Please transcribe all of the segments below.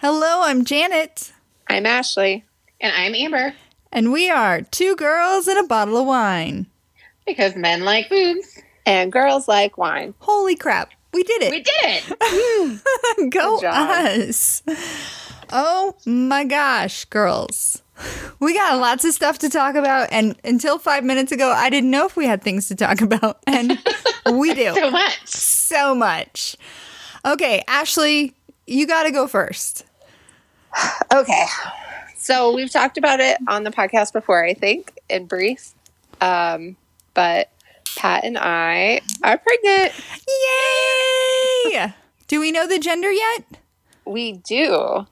Hello, I'm Janet, I'm Ashley. And I'm Amber and we are two girls and a bottle of wine. because men like boobs. And girls like wine. Holy crap, we did it! We did it. Go us! Oh my gosh, girls. We got lots of stuff to talk about, and until five minutes ago, I didn't know if we had things to talk about, and we do so much. so much. Okay, Ashley, you got to go first. Okay. So we've talked about it on the podcast before, I think, in brief. Um, but Pat and I are pregnant. Yay! Do we know the gender yet? We do.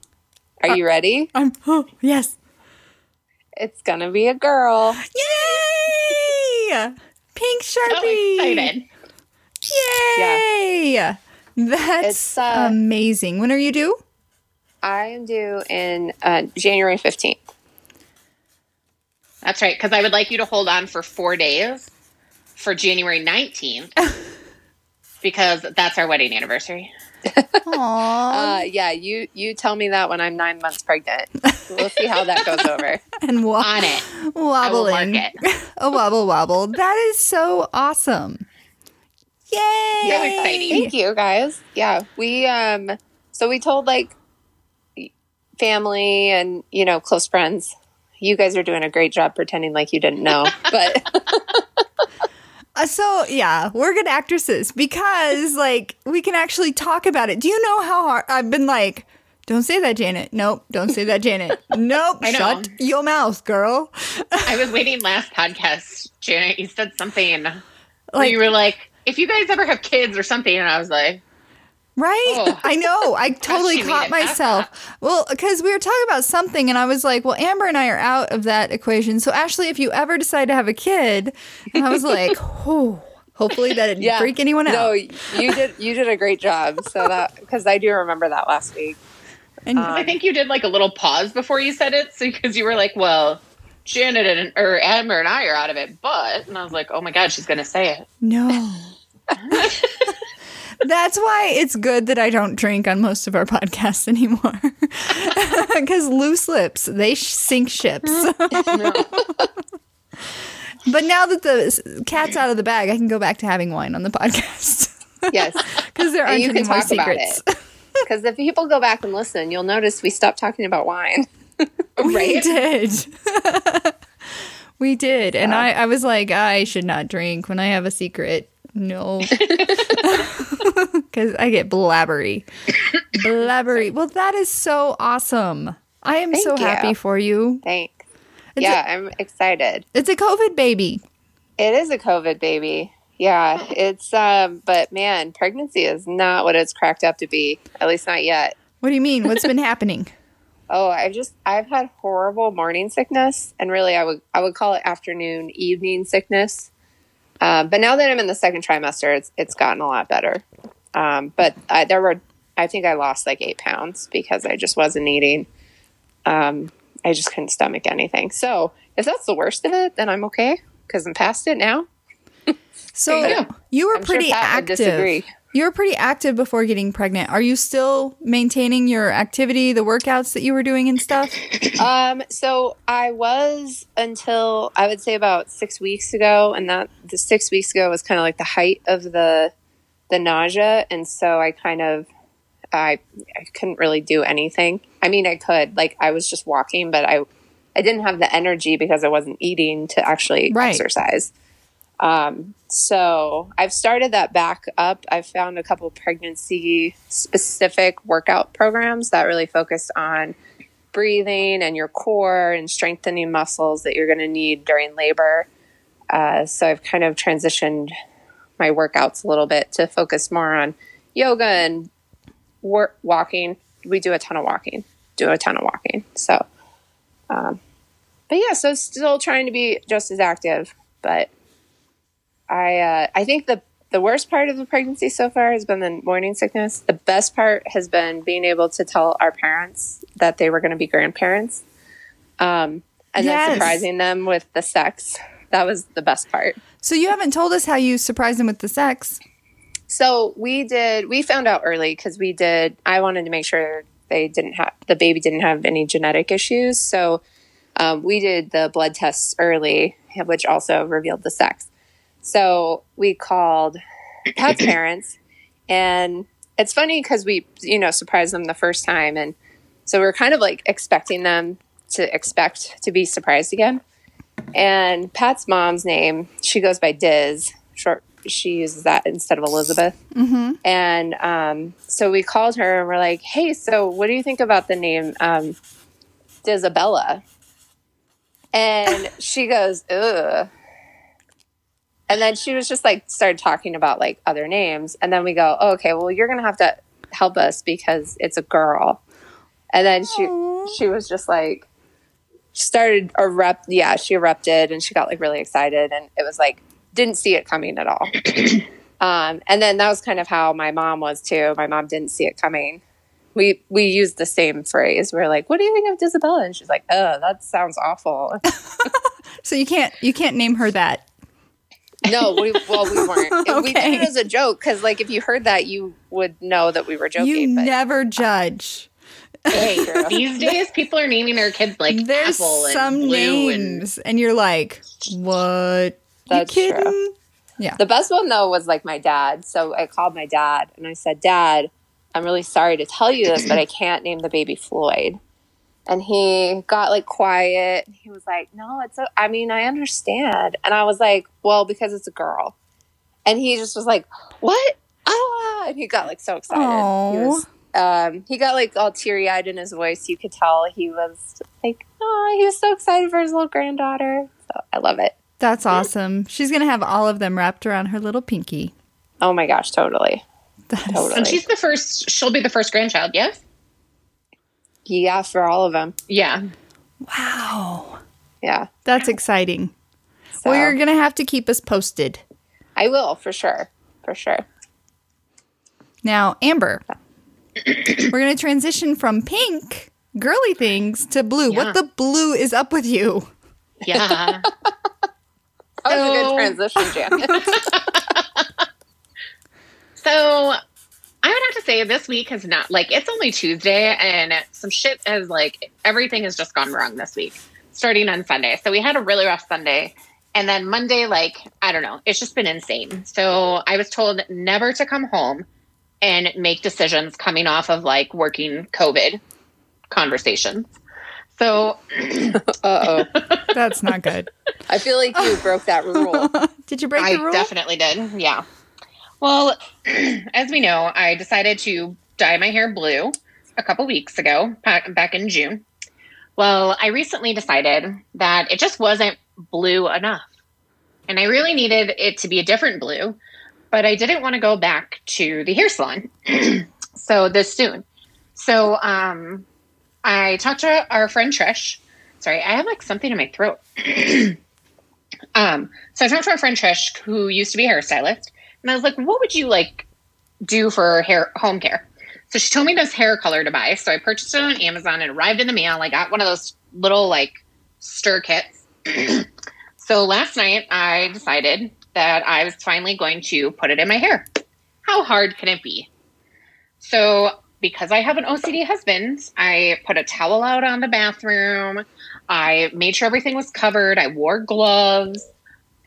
Are you ready? I'm. Oh, yes. It's gonna be a girl. Yay! Pink So Sharpie. excited. Yay! That's uh, amazing. When are you due? I am due in uh, January 15th. That's right. Because I would like you to hold on for four days for January 19th because that's our wedding anniversary. Aww. Uh, yeah, you you tell me that when I'm nine months pregnant. We'll see how that goes over. and wo- On it. I will mark wobbling. it. a wobble wobble. That is so awesome. Yay! So exciting. Thank you guys. Yeah, we um so we told like family and you know close friends. You guys are doing a great job pretending like you didn't know, but Uh, so yeah, we're good actresses because like we can actually talk about it. Do you know how hard I've been like? Don't say that, Janet. Nope. Don't say that, Janet. Nope. I. Shut your mouth, girl. I was waiting last podcast, Janet. You said something where Like, you were like, if you guys ever have kids or something. And I was like, right? Oh. I know. I totally caught myself. Well, because we were talking about something, and I was like, "Well, Amber and I are out of that equation." So, Ashley, if you ever decide to have a kid, and I was like, "Oh, hopefully that didn't yeah, freak anyone out. No, you did you did a great job. So that because I do remember that last week. And um, I think you did like a little pause before you said it. So, because you were like, well, Janet and, or Amber and I are out of it, but, and I was like, oh my God, she's going to say it. No. That's why it's good that I don't drink on most of our podcasts anymore. Because loose lips, they sh- sink ships. Mm. but now that the cat's out of the bag, I can go back to having wine on the podcast. Yes, Because there aren't you any can more talk about secrets. because if people go back and listen, you'll notice we stopped talking about wine. We Right? did. we did. And I, I was like, I should not drink when I have a secret. No. Because I get blabbery. blabbery. Well, that is so awesome. I am Thank so you. happy for you. Thanks. It's yeah, i I'm excited. It's a COVID baby. It is a COVID baby. Yeah, it's um but man, pregnancy is not what it's cracked up to be. At least not yet. What do you mean? What's been happening? Oh, I've just I've had horrible morning sickness and really I would I would call it afternoon evening sickness. Um, but now that I'm in the second trimester, it's it's gotten a lot better. Um, but I, there were I think I lost like eight pounds because I just wasn't eating. Um, I just couldn't stomach anything. So if that's the worst of it, then I'm okay because I'm past it now. So There you you were I'm pretty Pat would active. You were pretty active before getting pregnant. Are you still maintaining your activity, the workouts that you were doing and stuff? Um, so I was until I would say about six weeks ago, and that the six weeks ago was kind of like the height of the the nausea, and so I kind of I I couldn't really do anything. I mean, I could like I was just walking, but I I didn't have the energy because I wasn't eating to actually Right. exercise. Um, so I've started that back up. I've found a couple pregnancy specific workout programs that really focus on breathing and your core and strengthening muscles that you're going to need during labor. Uh, so I've kind of transitioned my workouts a little bit to focus more on yoga and wor- walking. We do a ton of walking, do a ton of walking. So, um, but yeah, so still trying to be just as active, but I, uh, I think the, the worst part of the pregnancy so far has been the morning sickness. The best part has been being able to tell our parents that they were going to be grandparents. Um, and Yes. then surprising them with the sex. That was the best part. So you haven't told us how you surprised them with the sex. So we did, we found out early because we did, I wanted to make sure they didn't have the baby didn't have any genetic issues. So um, we did the blood tests early, which also revealed the sex. So we called Pat's parents, and it's funny because we, you know, surprised them the first time, and so we're kind of like expecting them to expect to be surprised again. And Pat's mom's name, she goes by Diz, short. She uses that instead of Elizabeth. Mm-hmm. And um, so we called her and we're like, "Hey, so what do you think about the name um, Dizabella?" And she goes, "Ugh." And then she was just like started talking about like other names, and then we go, oh, "Okay, well, you're gonna have to help us because it's a girl." And then she Aw. she was just like started erupt. Yeah, she erupted and she got like really excited, and it was like didn't see it coming at all. um, and then that was kind of how my mom was too. My mom didn't see it coming. We we used the same phrase. We are like, "What do you think of Isabella?" And she's like, "Oh, that sounds awful." So you can't you can't name her that. No, we well we weren't. We did it as a joke because like if you heard that, you would know that we were joking. you but never judge. Hey, these days people are naming their kids like There's apple and some blue and names, and, you're like, what? That's you true. kidding? Yeah. The best one though was like my dad. So I called my dad and I said, Dad, I'm really sorry to tell you this, but I can't name the baby Floyd. And he got like quiet. He was like, No, it's, a, I mean, I understand. And I was like, Well, because it's a girl. And he just was like, What? Ah! And he got like so excited. He was, um, he got like all teary eyed in his voice. You could tell he was like, Oh, he was so excited for his little granddaughter. So I love it. That's awesome. She's gonna have all of them wrapped around her little pinky. Oh my gosh, totally. That is- Totally. and she's the first. She'll be the first grandchild. Yes. Yeah, for all of them. Yeah. wow. Yeah. That's exciting. So Well, you're gonna have to keep us posted. I will for sure. For sure. Now, Amber, we're gonna transition from pink girly things to blue. Yeah. What the blue is up with you? Yeah. That was a good transition, Janet. So I would have to say this week has not like it's only Tuesday and some shit has like everything has just gone wrong this week, starting on Sunday. So we had a really rough Sunday. And then Monday, like, I don't know, it's just been insane. So I was told never to come home and make decisions coming off of like working COVID conversations. So Uh oh. That's not good. I feel like you broke that rule. Did you break I the rule? definitely did. Yeah. Well, as we know, I decided to dye my hair blue a couple weeks ago, back in June. Well, I recently decided that it just wasn't blue enough. And I really needed it to be a different blue, but I didn't want to go back to the hair salon so this soon. So um, I talked to our friend Trish. Sorry, I have like something in my throat. Um, so I talked to our friend Trish, who used to be a hairstylist, and I was like, "What would you like do for hair home care?" So she told me this hair color to buy. So I purchased it on Amazon and arrived in the mail. I got one of those little like stir kits. so last night I decided that I was finally going to put it in my hair. How hard can it be? So because I have an OCD husband, I put a towel out on the bathroom. I made sure everything was covered. I wore gloves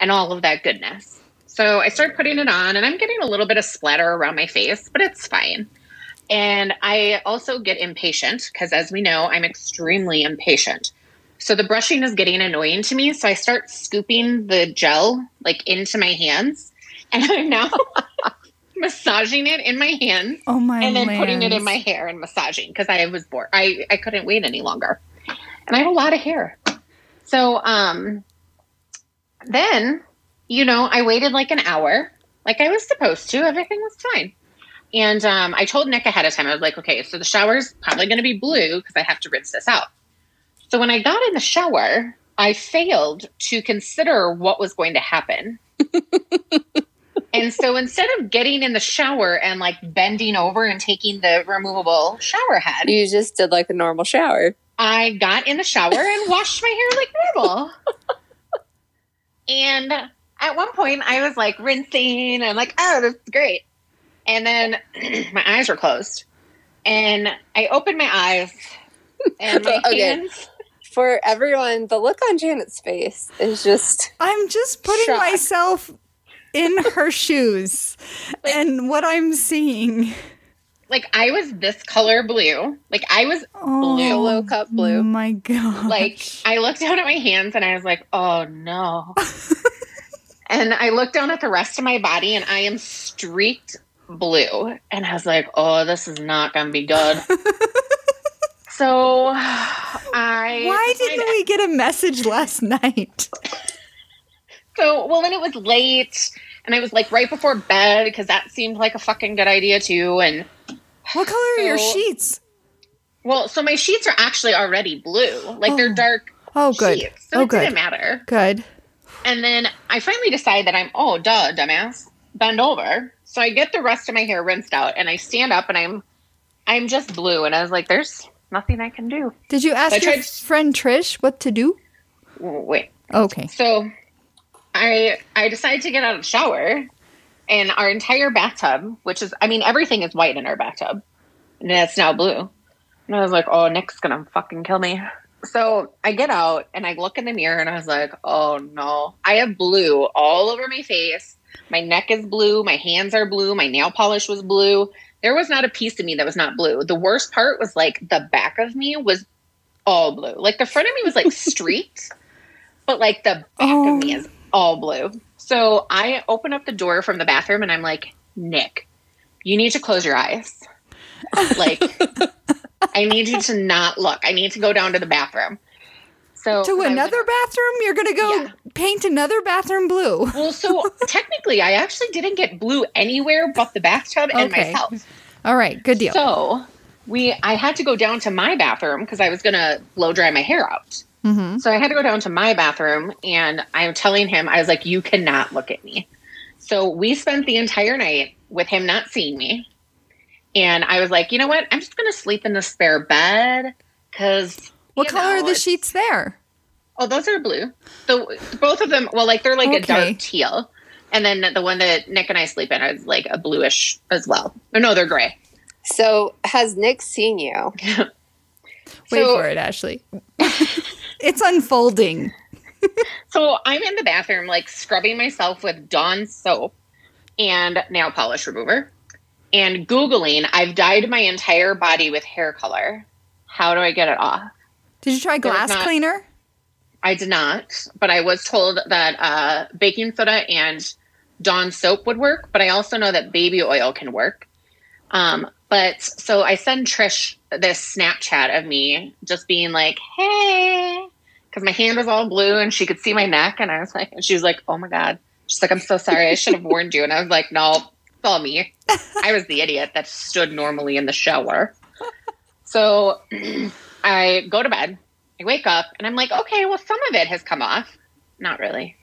and all of that goodness. So I started putting it on, and I'm getting a little bit of splatter around my face, but it's fine. And I also get impatient because, as we know, I'm extremely impatient. So the brushing is getting annoying to me. So I start scooping the gel like into my hands, and I'm now massaging it in my hands oh my and then putting it in my hair and massaging because I was bored. I, I couldn't wait any longer. And I have a lot of hair. So um then, you know, I waited like an hour, like I was supposed to. Everything was fine. And um, I told Nick ahead of time, I was like, okay, so the shower's probably going to be blue because I have to rinse this out. So when I got in the shower, I failed to consider what was going to happen. and so instead of getting in the shower and like bending over and taking the removable shower head, You just did like a normal shower. I got in the shower and washed my hair like normal. and at one point, I was like rinsing and like, oh, this is great. And then my eyes were closed. and I opened my eyes, and my Okay. hands. For everyone, the look on Janet's face is just I'm just putting Shock. myself in her shoes and what I'm seeing. Like I was this color blue. Like I was Oh, Blue. low cup blue. Oh my god! like I looked down at my hands and I was like, oh no. and I looked down at the rest of my body and I am streaked blue. And I was like, oh, this is not gonna be good. so I why didn't we get a message last night? So well then it was late and I was like right before bed because that seemed like a fucking good idea too. And What color are your sheets? well, so my sheets are actually already blue. Like Oh. they're dark Oh, good. sheets. So oh, it didn't good. matter. Good. And then I finally decide that I'm, oh, duh, dumbass, bend over. So I get the rest of my hair rinsed out, and I stand up, and I'm, I'm just blue. And I was like, "There's nothing I can do." Did you ask I your friend Trish what to do? Wait. Okay. So I, I decided to get out of the shower, and our entire bathtub, which is, I mean, everything is white in our bathtub, and it's now blue. And I was like, "Oh, Nick's gonna fucking kill me." So I get out and I look in the mirror and I was like, oh no. I have blue all over my face. My neck is blue. My hands are blue. My nail polish was blue. There was not a piece of me that was not blue. The worst part was like the back of me was all blue. Like the front of me was like streaked, but like the back Oh. of me oh. is all blue. So I open up the door from the bathroom and I'm like, Nick, you need to close your eyes. Like, I need you to not look. I need to go down to the bathroom. So To another bathroom? You're gonna go Yeah. paint another bathroom blue. well, so technically, I actually didn't get blue anywhere but the bathtub and Okay. myself. All right, good deal. So we, I had to go down to my bathroom because I was gonna blow dry my hair out. hmm So I had to go down to my bathroom and I'm telling him, I was like, you cannot look at me. So we spent the entire night with him not seeing me. And I was like, you know what? I'm just going to sleep in the spare bed because. What color are the sheets there? Oh, those are blue. The both of them, well, like they're like a dark teal. And then the one that Nick and I sleep in is like a bluish as well. Or no, they're gray. So has Nick seen you? Wait So- for it, Ashley. it's unfolding. So I'm in the bathroom, like scrubbing myself with Dawn soap and nail polish remover, and Googling, I've dyed my entire body with hair color. How do I get it off? Did you try glass not- cleaner? I did not, but I was told that uh, baking soda and Dawn soap would work, but I also know that baby oil can work. Um, but so I send Trish this Snapchat of me just being like, hey, because my hand was all blue and she could see my neck. And I was like, and she was like, oh my God. She's like, I'm so sorry. I should have warned you. And I was like, no, all me. I was the idiot that stood normally in the shower. So I go to bed. I wake up and I'm like, okay, well, some of it has come off. Not really.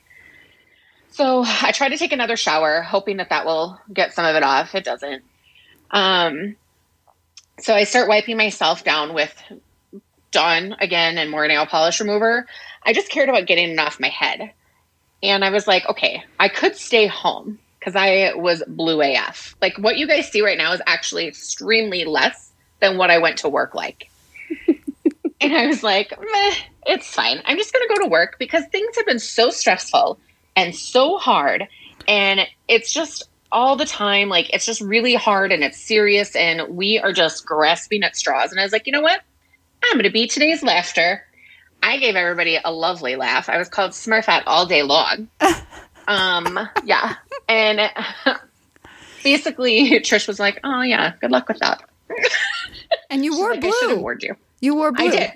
So I try to take another shower, hoping that that will get some of it off. It doesn't. Um, so I start wiping myself down with Dawn again and more nail polish remover. I just cared about getting it off my head. And I was like, okay, I could stay home because I was blue AF. Like what you guys see right now is actually extremely less than what I went to work like. and I was like, meh, it's fine. I'm just going to go to work because things have been so stressful and so hard. And it's just all the time. Like, it's just really hard and it's serious. And we are just grasping at straws. And I was like, you know what? I'm going to be today's laughter. I gave everybody a lovely laugh. I was called Smurfette all day long. um, yeah. And basically, Trish was like, oh, yeah, good luck with that. And you wore like, I should have blue. warned you. You wore blue. I did.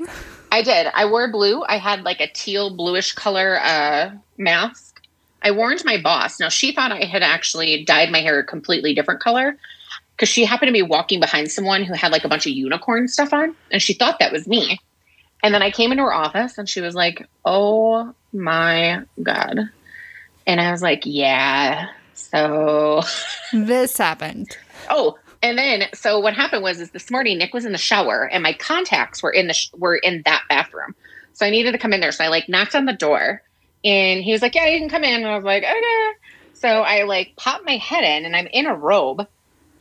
I did. I wore blue. I had like a teal bluish color uh, mask. I warned my boss. Now she thought I had actually dyed my hair a completely different color because she happened to be walking behind someone who had like a bunch of unicorn stuff on, and she thought that was me. And then I came into her office, and she was like, "Oh my god!" And I was like, "Yeah." So This happened. Oh, and then so what happened was is this morning Nick was in the shower and my contacts were in the sh- were in that bathroom. So I needed to come in there. So I like knocked on the door and he was like, "Yeah, you can come in." And I was like, "Okay." So I like popped my head in and I'm in a robe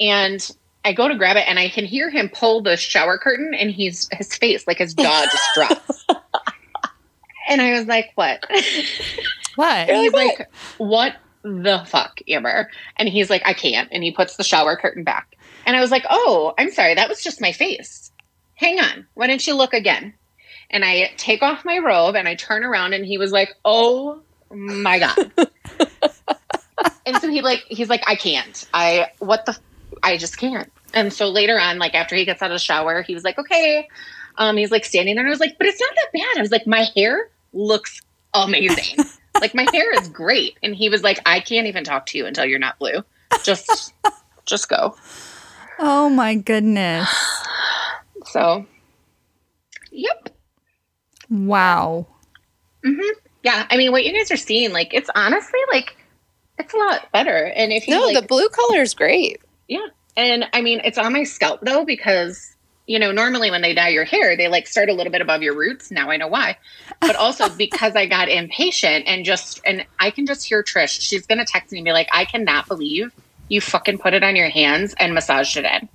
and I go to grab it and I can hear him pull the shower curtain and he's his face like his jaw just drops. and I was like, "What?" What? And he's like, "What the fuck, Amber?" And he's like, "I can't." And he puts the shower curtain back. And I was like, "Oh, I'm sorry. That was just my face. Hang on. Why don't you look again?" And I take off my robe and I turn around and he was like, "Oh my god." and so he like he's like, "I can't. I what the f- I just can't." And so later on, like after he gets out of the shower, he was like, "Okay." Um, he's like standing there, and I was like, "But it's not that bad." I was like, "My hair looks amazing. like my hair is great." And he was like, "I can't even talk to you until you're not blue. Just, just go." Oh my goodness. So, yep. Wow. Mm-hmm. Yeah, I mean, what you guys are seeing, like, it's honestly like it's a lot better. And if you No, like, the blue color is great. yeah, and I mean, it's on my scalp though because you know normally when they dye your hair, they like start a little bit above your roots. Now I know why, but also because I got impatient and just and I can just hear Trish. She's gonna text me and be like, "I cannot believe you fucking put it on your hands and massaged it in."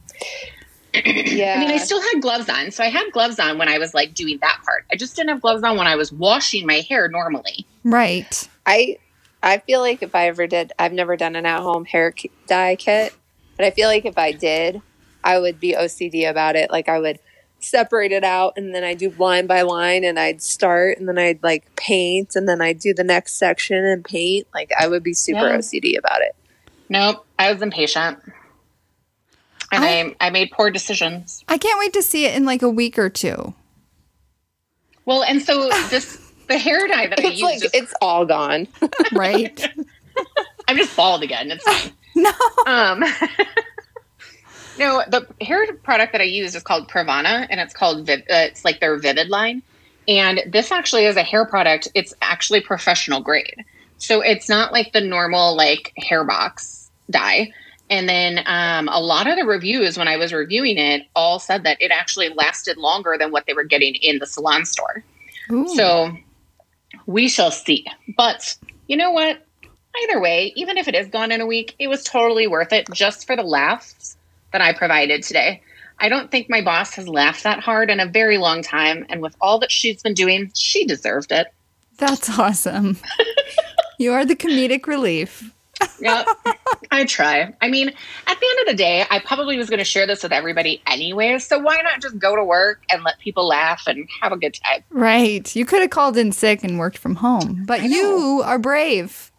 Yeah. I mean, I still had gloves on, so I had gloves on when I was like doing that part. I just didn't have gloves on when I was washing my hair normally. Right. I I feel like if I ever did, I've never done an at home hair dye kit, but I feel like if I did, I would be OCD about it. Like I would separate it out and then I do line by line and I'd start and then I'd like paint and then I'd do the next section and paint. Like I would be super Yeah. OCD about it. Nope, I was impatient. And I, I, made poor decisions. I can't wait to see it in like a week or two. Well, and so this the hair dye that I It's use, like just, it's all gone. Right? I'm just bald again. It's fine. no. Um, no, the hair product that I use is called Pravana, and it's called Viv- uh, it's like their Vivid line. And this actually is a hair product. It's actually professional grade, so it's not like the normal like hair box dye. And then um, a lot of the reviews when I was reviewing it all said that it actually lasted longer than what they were getting in the salon store. Ooh. So we shall see. But you know what? Either way, even if it is gone in a week, it was totally worth it just for the laughs that I provided today. I don't think my boss has laughed that hard in a very long time. And with all that she's been doing, she deserved it. That's awesome. you are the comedic relief. Yeah, I try. I mean, at the end of the day, I probably was going to share this with everybody anyway. So why not just go to work and let people laugh and have a good time? Right. You could have called in sick and worked from home, but you are brave.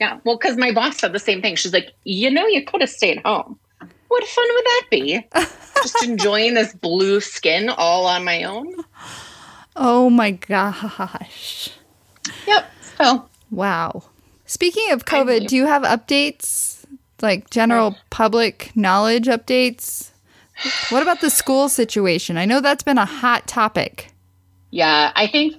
Yeah. Well, because my boss said the same thing. She's like, you know, you could have stayed home. What fun would that be? Just enjoying this blue skin all on my own. Oh my gosh. Yep. So Wow. Speaking of COVID, do you have updates? Like general public knowledge updates? What about the school situation? I know that's been a hot topic. yeah, I think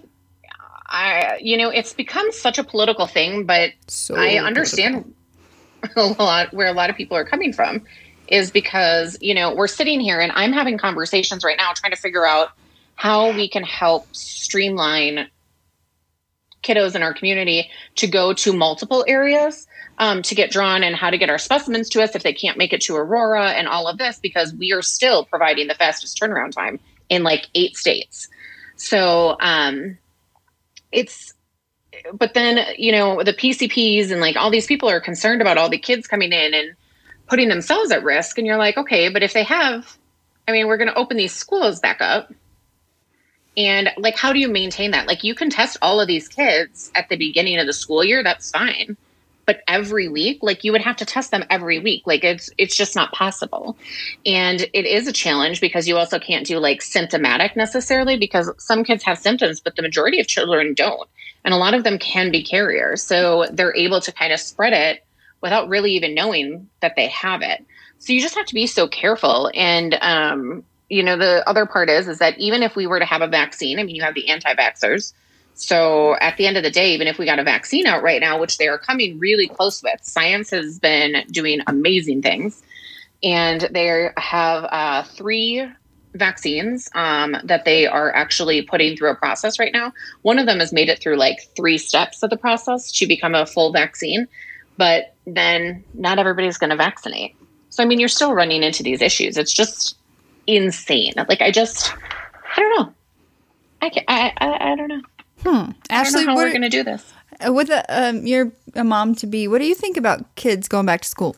I, you know, it's become such a political thing, but So I understand a lot where a lot of people are coming from is because, you know, we're sitting here and I'm having conversations right now trying to figure out how we can help streamline kiddos in our community to go to multiple areas um, to get drawn and how to get our specimens to us if they can't make it to Aurora and all of this because we are still providing the fastest turnaround time in like eight states. So um, it's but then you know the PCPs and like all these people are concerned about all the kids coming in and putting themselves at risk. And you're like okay but if they have I mean we're going to open these schools back up. And like how do you maintain that? Like you can test all of these kids at the beginning of the school year that's fine. But every week like you would have to test them every week. Like it's it's just not possible. And it is a challenge because you also can't do like symptomatic necessarily because some kids have symptoms but the majority of children don't. And a lot of them can be carriers. So they're able to kind of spread it without really even knowing that they have it. So you just have to be so careful. And um you know the other part is is that even if we were to have a vaccine i mean you have the anti-vaxxers. So at the end of the day even if we got a vaccine out right now which they are coming really close with science has been doing amazing things. And they have uh, three vaccines um, that they are actually putting through a process right now. One of them has made it through like three steps of the process to become a full vaccine. But then not everybody's going to vaccinate So I mean, you're still running into these issues. It's just insane. Like I just, I don't know. I can, I, I, I don't know. Hmm. I don't Ashley, know how what we're going to do this. uh, with a, um, you're a mom to be. What do you think about kids going back to school?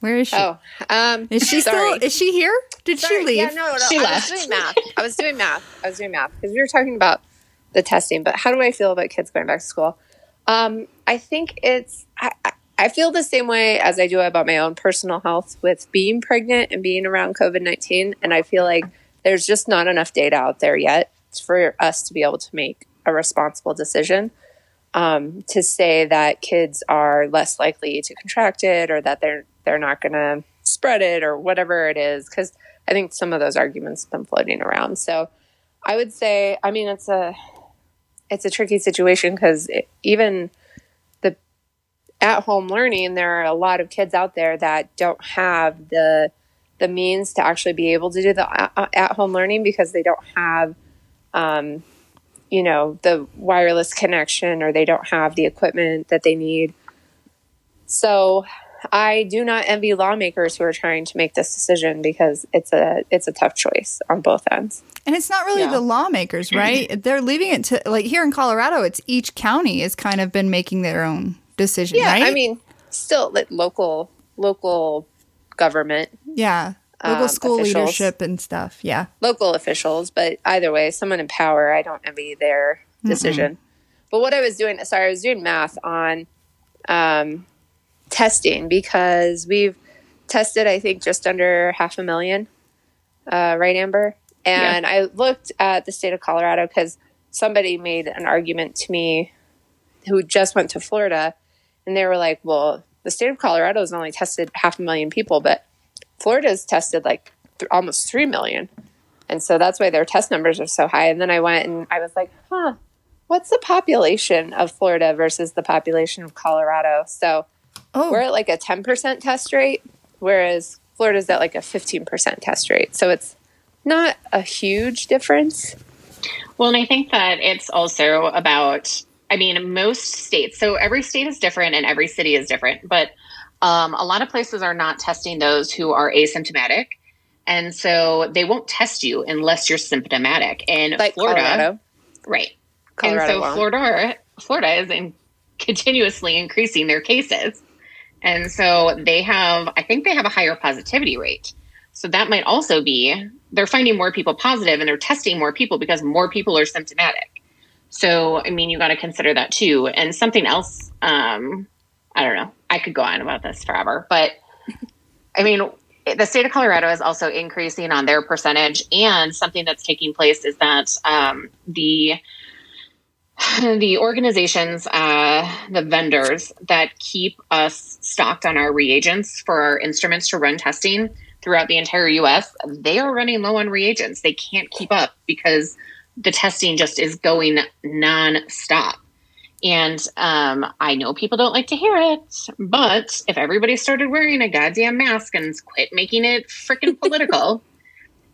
Where is she? Oh, um, is she sorry. still? Is she here? Did Sorry, she leave? Yeah, no, no, no. She I left. was doing math. I was doing math. I was doing math because we were talking about the testing. But how do I feel about kids going back to school? Um, I think it's. I, I- feel the same way as I do about my own personal health with being pregnant and being around COVID nineteen. And I feel like there's just not enough data out there yet for us to be able to make a responsible decision. Um, to say that kids are less likely to contract it or that they're they're not going to spread it or whatever it is because I think some of those arguments have been floating around. So I would say, I mean, it's a it's a tricky situation because even the at home learning, there are a lot of kids out there that don't have the the means to actually be able to do the at home learning because they don't have um, you know the wireless connection or they don't have the equipment that they need. So i do not envy lawmakers who are trying to make this decision because it's a it's a tough choice on both ends And it's not really Yeah. the lawmakers, right? They're leaving it to like here in Colorado. It's each county has kind of been making their own decision, yeah right? i mean still like local local government yeah, local um, school officials. leadership and stuff. Yeah, local officials, but either way, someone in power, I don't envy their decision. But what I was doing, sorry, I was doing math on um, testing because we've tested, I think, just under half a million, uh, right, Amber? And I looked at the state of Colorado because somebody made an argument to me who just went to Florida, and they were like, well, the state of Colorado has only tested half a million people, but Florida's tested like th- almost 3 million. And so that's why their test numbers are so high. And then I went and I was like, huh, what's the population of Florida versus the population of Colorado? So Oh, we're at like a 10% test rate, whereas Florida's at like a 15% test rate. So it's not a huge difference. Well, and I think that it's also about, I mean, most states, so every state is different and every city is different, but um, a lot of places are not testing those who are asymptomatic. And so they won't test you unless you're symptomatic. In Like Florida, Colorado. right. Colorado and so. Florida, Florida is in, continuously increasing their cases. And so they have, I think they have a higher positivity rate. So that might also be they're finding more people positive and they're testing more people because more people are symptomatic. So, I mean, you got to consider that too. And something else, um, I don't know, I could go on about this forever, but I mean, the state of Colorado is also increasing on their percentage. And something that's taking place is that um, the the organizations, uh, the vendors that keep us stocked on our reagents for our instruments to run testing throughout the entire US, they are running low on reagents. They can't keep up because the testing just is going nonstop. And um, I know people don't like to hear it, but if everybody started wearing a goddamn mask and quit making it freaking political,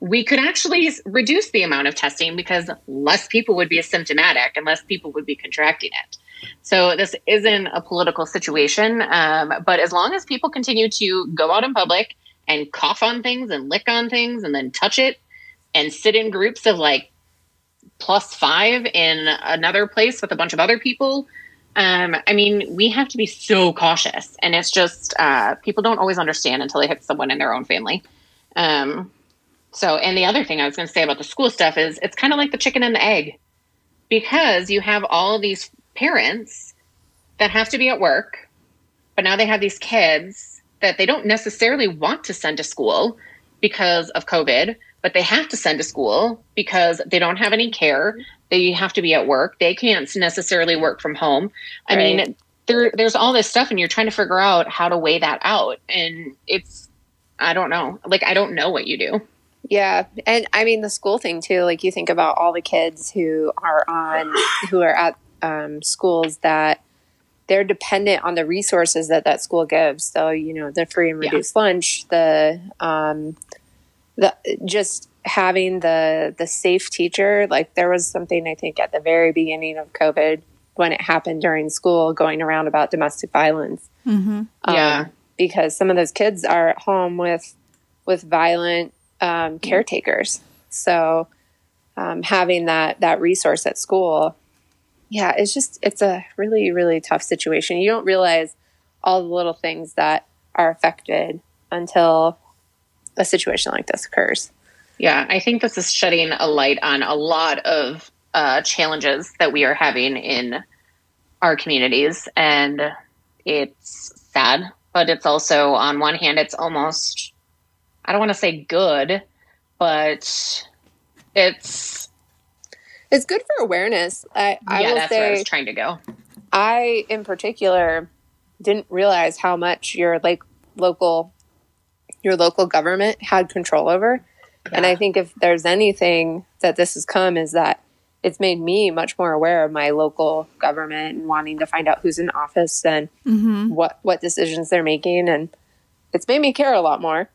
we could actually reduce the amount of testing because less people would be asymptomatic and less people would be contracting it. So this isn't a political situation, um, but as long as people continue to go out in public and cough on things and lick on things and then touch it and sit in groups of like plus five in another place with a bunch of other people. Um, I mean, we have to be so cautious, and it's just uh, people don't always understand until they hit someone in their own family. Um, so, and the other thing I was going to say about the school stuff is it's kind of like the chicken and the egg because you have all these parents that have to be at work, but now they have these kids that they don't necessarily want to send to school because of COVID, but they have to send to school because they don't have any care. They have to be at work. They can't necessarily work from home. I Right. mean, there, there's all this stuff, and you're trying to figure out how to weigh that out. And it's, I don't know. Like, I don't know what you do. Yeah, and I mean the school thing too. Like you think about all the kids who are on, who are at um, schools that they're dependent on the resources that that school gives. So you know the free and Yeah. reduced lunch, the um, the just having the the safe teacher. Like there was something I think at the very beginning of COVID when it happened during school, going around about domestic violence. Mm-hmm. Um, Yeah. because some of those kids are at home with with violent um, caretakers. So um, having that that resource at school, yeah, it's just it's a really really tough situation. You don't realize all the little things that are affected until a situation like this occurs. Yeah, I think this is shedding a light on a lot of uh, challenges that we are having in our communities. And it's sad, but it's also, on one hand, it's almost, I don't want to say good, but it's, It's good for awareness. I, I yeah, will that's where I was trying to go. I, in particular, didn't realize how much your like local your local government had control over. And I think if there's anything that this has come is that it's made me much more aware of my local government and wanting to find out who's in office and Mm-hmm. what what decisions they're making and it's made me care a lot more.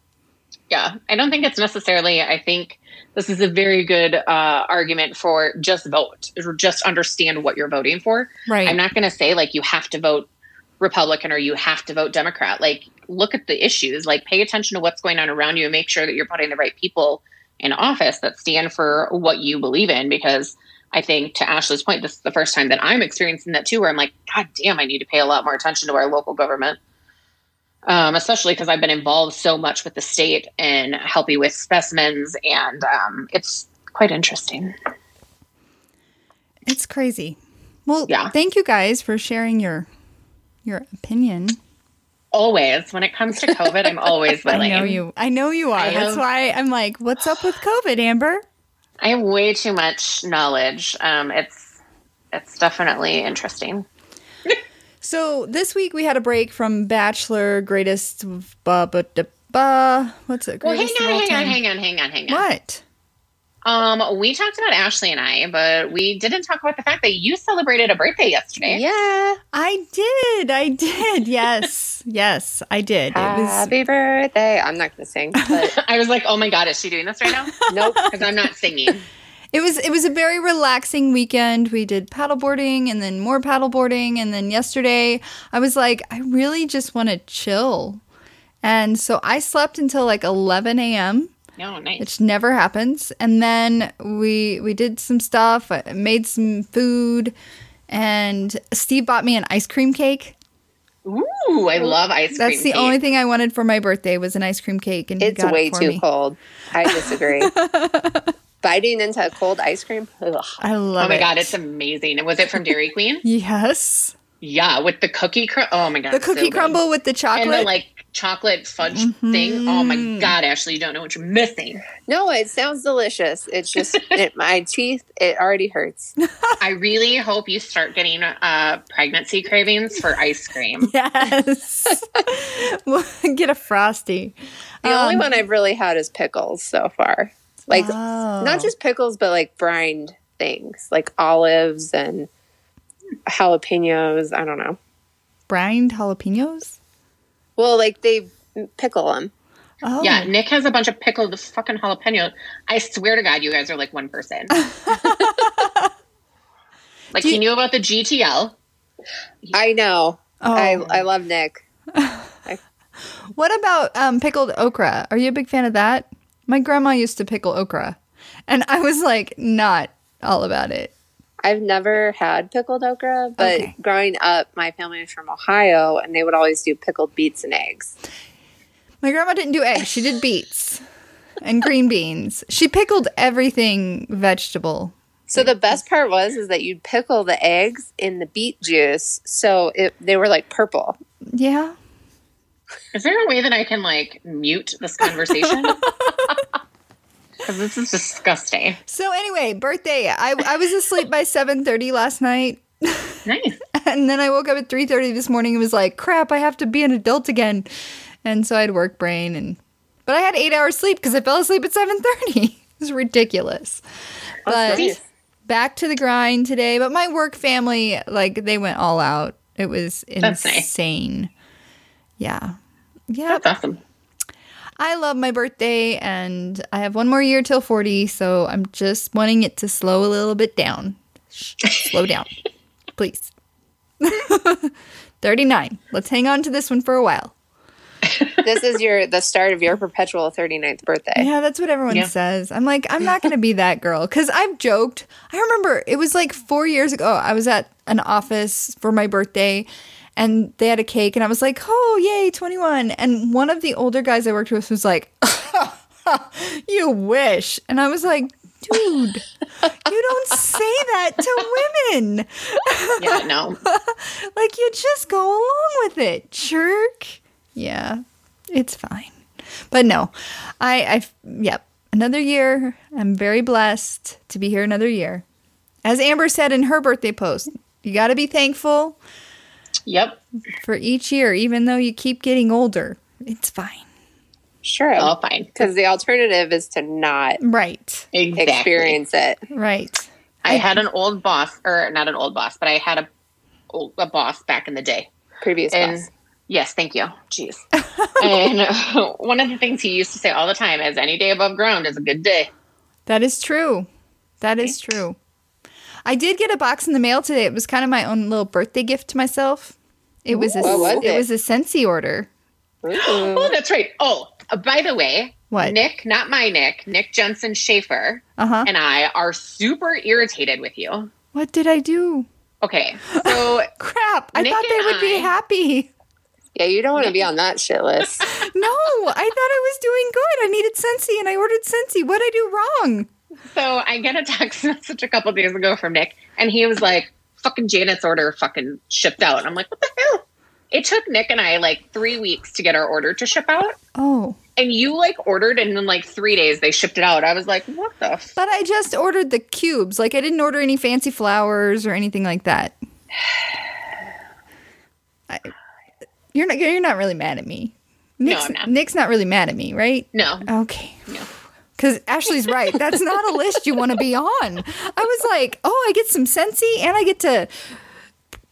Yeah, I don't think it's necessarily. I think this is a very good uh, argument for just vote or just understand what you're voting for. Right. I'm not going to say like you have to vote Republican or you have to vote Democrat. Like, look at the issues, like, pay attention to what's going on around you and make sure that you're putting the right people in office that stand for what you believe in. Because I think, to Ashley's point, this is the first time that I'm experiencing that too, where I'm like, God damn, I need to pay a lot more attention to our local government. Um, especially because I've been involved so much with the state and helping with specimens, and um, it's quite interesting. It's crazy. Well, Yeah. thank you guys for sharing your your opinion. Always, when it comes to COVID, I'm always I know you. I know you are. I That's why I'm like, what's up with COVID, Amber? I have way too much knowledge. Um, it's it's definitely interesting. So this week we had a break from Bachelor Greatest ba ba da ba. What's it? Well, hang on, hang on, hang on, hang on, hang on. What? Um, we talked about Ashley and I, but we didn't talk about the fact that you celebrated a birthday yesterday. Yeah. I did. I did. Yes. yes, I did. It was Happy birthday. I'm not going to sing, but I was like, oh my god, is she doing this right now? nope. Because I'm not singing. It was it was a very relaxing weekend. We did paddleboarding and then more paddleboarding and then yesterday I was like I really just want to chill. And so I slept until like 11 a.m., No, oh, nice. which never happens. And then we we did some stuff, I made some food, and Steve bought me an ice cream cake. Ooh, I love ice cream. That's the cake. only thing I wanted for my birthday was an ice cream cake, and he It's way too me. cold. I disagree. Biting into a cold ice cream. Ugh. I love Oh my it. god, it's amazing. And was it from Dairy Queen? yes, yeah, with the cookie. Cr- oh my god, the so cookie good. crumble with the chocolate. and the like chocolate fudge thing. Oh my god, Ashley, you don't know what you're missing. No, it sounds delicious. It's just it, my teeth. It already hurts. I really hope you start getting uh, pregnancy cravings for ice cream. Yes. We'll Get a frosty. The only Um, one I've really had is pickles so far. Like Oh. not just pickles, but like brined things, like olives and jalapenos. I don't know. brined jalapenos. Well, like they pickle them. Oh, Yeah, Nick has a bunch of pickled fucking jalapeno. I swear to God, you guys are like one person. like you- he knew about the GTL. I know. Oh. I I love Nick. What about um, pickled okra? Are you a big fan of that? My grandma used to pickle okra, and I was like not all about it. I've never had pickled okra, but Okay. growing up, my family was from Ohio, and they would always do pickled beets and eggs. My grandma didn't do eggs; she did beets and green beans. She pickled everything vegetable. So the best part was is that you'd pickle the eggs in the beet juice, so it they were like purple. Yeah. Is there a way that I can like mute this conversation? Because this is disgusting. So anyway, birthday. I I was asleep by seven thirty last night. Nice. And then I woke up at 3:30 this morning and was like, "Crap, I have to be an adult again." And so I had work brain and but I had 8 hours sleep cuz I fell asleep at 7:30. It was ridiculous. But nice. back to the grind today, but my work family like they went all out. It was That's nice. Insane. Yeah. That's awesome. I love my birthday and I have one more year till 40, so I'm just wanting it to slow a little bit down. Shh, slow down. Please. 39. Let's hang on to this one for a while. this is your the start of your perpetual 39th birthday. Yeah, that's what everyone Yeah. says. I'm like, I'm not going to be that girl because I've joked. I remember it was like four years ago. I was at an office for my birthday and they had a cake, and I was like, oh, yay, 21. And one of the older guys I worked with was like, you wish. And I was like, dude, you don't say that to women. Yeah, no. like, you just go along with it, jerk. Yeah, it's fine. But no, I, I, yep, another year. I'm very blessed to be here another year. As Amber said in her birthday post, you got to be thankful Yep. for each year, even though you keep getting older. It's fine. Sure. All fine. Because the alternative is to not Right, Exactly. experience it. right. I had an old boss, or not an old boss, but I had a a boss back in the day. Previous And boss. yes, thank you. Jeez. and uh, one of the things he used to say all the time is, "Any day above ground is a good day." That is true. That is true. I did get a box in the mail today. It was kind of my own little birthday gift to myself. It was a What was it it? was a Scentsy order. Oh, that's right. Oh, uh, by the way, What? Nick, not my Nick, Nick Jensen Schaefer, Uh huh. and I are super irritated with you. What did I do? Okay, so Crap! I Nick thought they and would be happy. Yeah, you don't want to be on that shit list. No, I thought I was doing good. I needed Scentsy, and I ordered Scentsy. What did I do wrong? So I get a text message a couple days ago from Nick, and he was like, "Fucking Janet's order fucking shipped out." And I'm like, "What the hell?" It took Nick and I like three weeks to get our order to ship out, Oh, and you like ordered, and in like three days they shipped it out. I was like, "What the?" F-? but I just ordered the cubes. Like I didn't order any fancy flowers or anything like that. I, you're not. You're not really mad at me. Nick's, I'm not. Nick's not really mad at me, right? No, Okay. No. Because Ashley's right. That's not a list you want to be on. I was like, oh, I get some Scentsy and I get to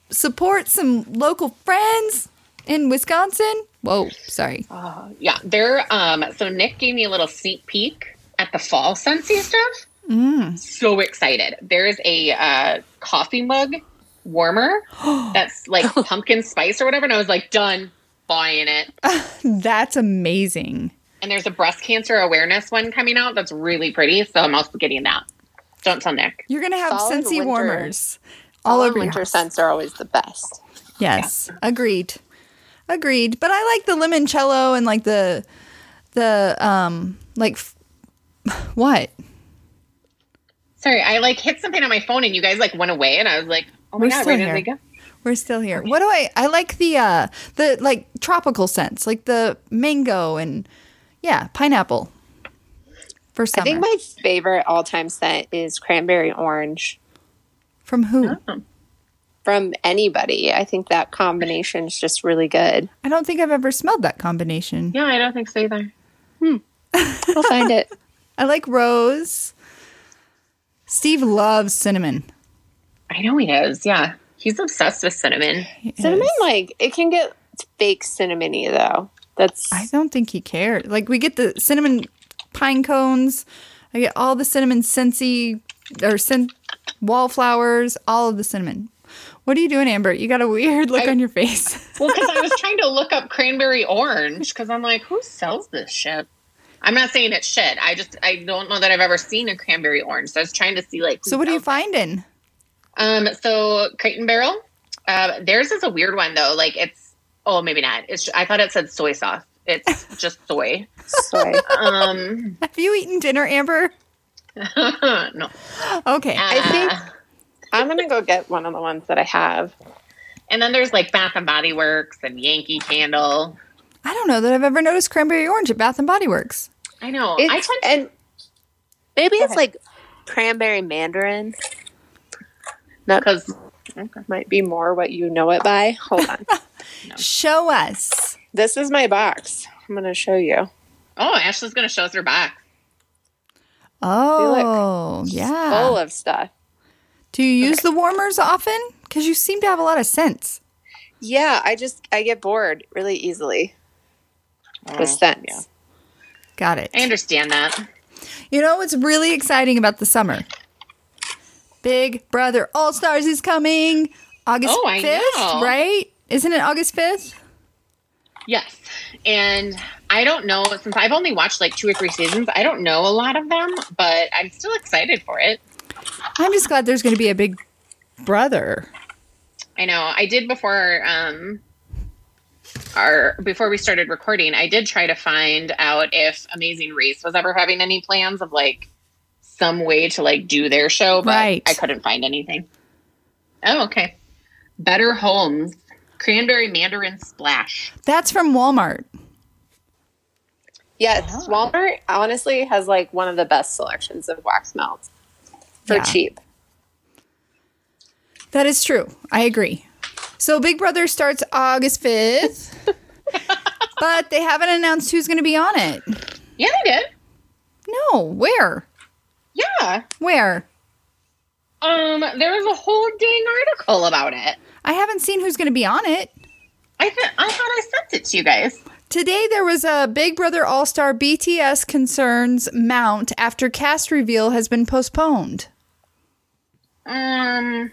support some local friends in Wisconsin. Whoa, sorry. yeah, they're um. So Nick gave me a little sneak peek at the fall Scentsy stuff. Mm. So excited! There's a uh, coffee mug warmer that's like pumpkin spice or whatever, and I was like, done buying it. That's amazing. And there's a breast cancer awareness one coming out that's really pretty, so I'm also getting that. Don't tell Nick. You're gonna have Fall Scentsy warmers all Fall over and your winter house. scents are always the best. Yes, agreed, agreed. But I like the limoncello and like the the um like f- what? Sorry, I like hit something on my phone and you guys like went away, and I was like, oh my We're god, still where did here. they go? We're still here. What do I? I like the uh the like tropical scents, like the mango and yeah, pineapple. For summer. I think my favorite all time scent is cranberry orange From who? from anybody. I think that combination is just really good. I don't think I've ever smelled that combination. Yeah, I don't think so either. Hmm. I'll find it. I like rose. Steve loves cinnamon. I know he does. Yeah, he's obsessed with cinnamon. He Cinnamon, is. like, it can get fake cinnamony though. That's I don't think he cared. Like we get the cinnamon pine cones. I get all the cinnamon scentsy or scent wallflowers, all of the cinnamon. What are you doing, Amber? You got a weird look I- on your face. Well, because I was trying to look up cranberry orange because I'm like, who sells this shit? I'm not saying it's shit. I just I don't know that I've ever seen a cranberry orange. So I was trying to see like. so what are you finding? Um. So Crate and Barrel. Uh, theirs is a weird one though. Like it's oh maybe not. It's I thought it said soy sauce. It's just soy. soy. Um. Have you eaten dinner, Amber? no. Okay. I think- Uh, I'm gonna go get one of the ones that I have. And then there's like Bath and Body Works and Yankee Candle. I don't know that I've ever noticed cranberry orange at Bath and Body Works. I know. I It's, tend to, and maybe it's ahead. like cranberry mandarin. That because might be more what you know it by. Hold on. Show us. this is my box. I'm gonna show you. oh, Ashley's gonna show us her box. Oh, yeah. Full of stuff. Do you use the warmers often? Because you seem to have a lot of scents. Yeah, I just I get bored really easily Oh, with scents. yeah. Got it. I understand that. You know what's really exciting about the summer? Big Brother All Stars is coming. August Oh, 5th, know. right? Isn't it August 5th? Yes. And I don't know, since I've only watched like two or three seasons, I don't know a lot of them, but I'm still excited for it. I'm just glad there's going to be a big brother. I know. I did before um our before we started recording, I did try to find out if Amazing Race was ever having any plans of like some way to like do their show, but Right. I couldn't find anything. Oh, okay. Better Homes, Cranberry Mandarin Splash. That's from Walmart. Yes, Walmart honestly has like one of the best selections of wax melts for Yeah. cheap. That is true. I agree. So Big Brother starts August 5th, but they haven't announced who's going to be on it. Yeah, they did. No, where? Yeah. Where? Um, there was a whole dang article about it. I haven't seen who's going to be on it. I th- I thought I sent it to you guys. Today there was a Big Brother All Star BTS concerns mount after cast reveal has been postponed. Um.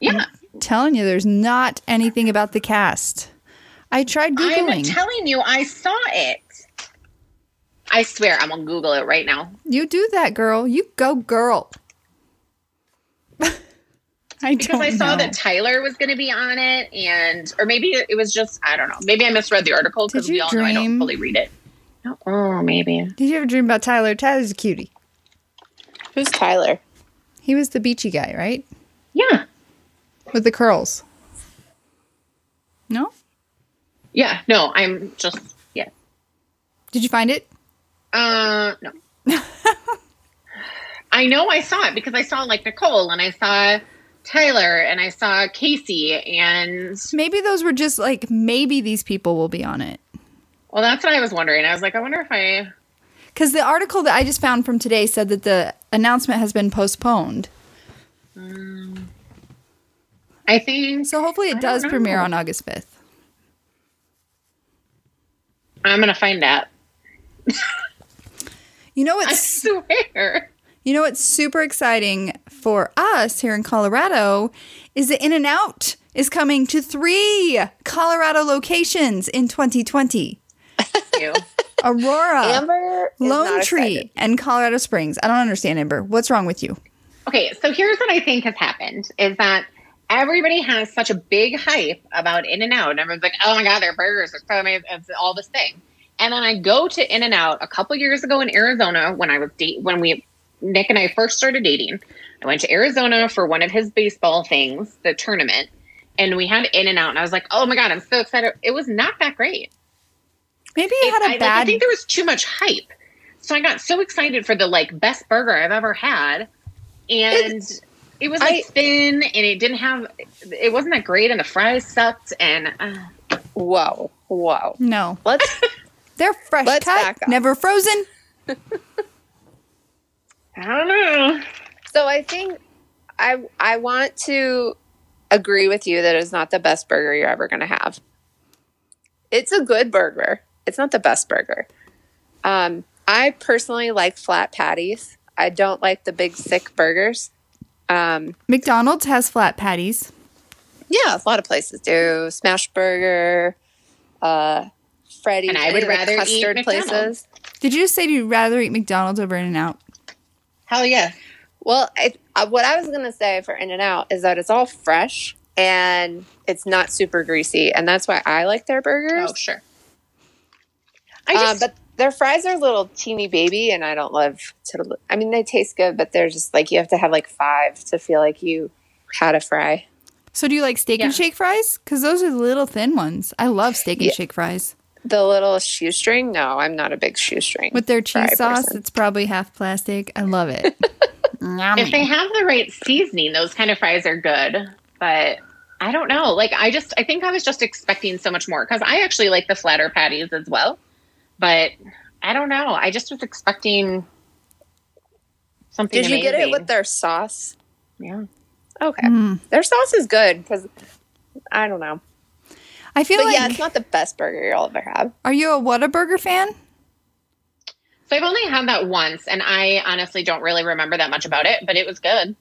Yeah, Telling you, there's not anything about the cast. I tried googling. I'm telling you, I saw it. I swear, I'm gonna Google it right now you do that, girl. You go, girl. I because don't I saw know. that Tyler was gonna be on it, and or maybe it was just I don't know. Maybe I misread the article because we all know I don't fully read it. Oh, maybe. Did you ever dream about Tyler? Tyler's a cutie. Who's Tyler? He was the beachy guy, right? Yeah, With the curls. No? yeah. No, I'm just yeah. Did you find it? Uh, no. I know I saw it because I saw like Nicole and I saw Tyler and I saw Casey and Maybe those were just like, maybe these people will be on it. well, that's what I was wondering. I was like, I wonder if I. Because the article that I just found from today said that the announcement has been postponed. Mm. I think So hopefully it don't does premiere on August 5th. I'm gonna find out. You know what? I swear. You know what's super exciting for us here in Colorado is that In and Out is coming to three Colorado locations in 2020. You. Aurora, Amber Lone Tree, excited. and Colorado Springs. I don't understand, Amber. What's wrong with you? Okay, so here's what I think has happened is that everybody has such a big hype about In and Out, and everyone's like, "Oh my god, their burgers are so amazing!" It's all this thing. And then I go to In and Out a couple years ago in Arizona when I was date when we Nick and I first started dating. I went to Arizona for one of his baseball things, the tournament, and we had In and Out, and I was like, "Oh my god, I'm so excited!" It was not that great. Maybe you It- had a I, like, I think there was too much hype. So I got so excited for the like best burger I've ever had. And it was like I- thin and it didn't have it wasn't that great and the fries sucked and uh, Whoa, whoa. no, Let's they're fresh Let's cut, never frozen. I don't know. So I think I I want to agree with you that it's not the best burger you're ever going to have. It's a good burger. It's not the best burger. Um, I personally like flat patties. I don't like the big thick burgers. Um, McDonald's has flat patties. yeah, a lot of places do. Smash Burger, uh, Freddy's. And I would rather eat custard McDonald's. Did you just say you'd rather eat McDonald's over In and Out? Hell yeah. Well, I, uh, what I was going to say for In and Out is that it's all fresh and it's not super greasy, and that's why I like their burgers. Oh sure. I Uh, just but their fries are a little teeny baby, and I don't love to. I mean, they taste good, but they're just like you have to have like five to feel like you had a fry. So do you like steak and shake fries? Because those are the little thin ones. I love steak and Yeah. shake fries. The little shoestring? No, I'm not a big shoestring. With their cheese sauce, person. it's probably half plastic. I love it. if they have the right seasoning, those kind of fries are good. But I don't know. Like I just I think I was just expecting so much more because I actually like the flatter patties as well. But I don't know. I just was expecting something. Did you get it with their sauce? Yeah. Okay, Mm. their sauce is good because I don't know, I feel but like. yeah, it's not the best burger you'll ever have. are you a Whataburger fan? So I've only had that once, and I honestly don't really remember that much about it, but it was good.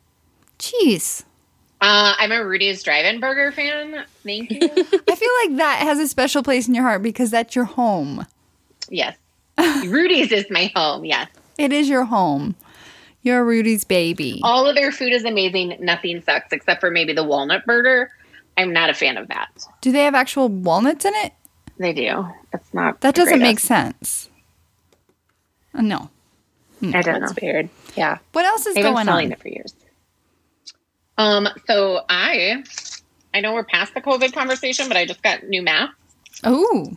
Jeez. Uh, I'm a Rudy's Drive-In Burger fan. Thank you. I feel like that has a special place in your heart because that's your home. yes, Rudy's is my home. Yes, It is your home. You're Rudy's baby. all of their food is amazing. Nothing sucks except for maybe the walnut burger. I'm not a fan of that. Do they have actual walnuts in it? They do. It's not. That doesn't make greatest. sense. Uh, no. I don't know. Weird. Yeah. What else is They've been going selling on? it for years. Um. So I, I know we're past the COVID conversation, but I just got new math. Oh,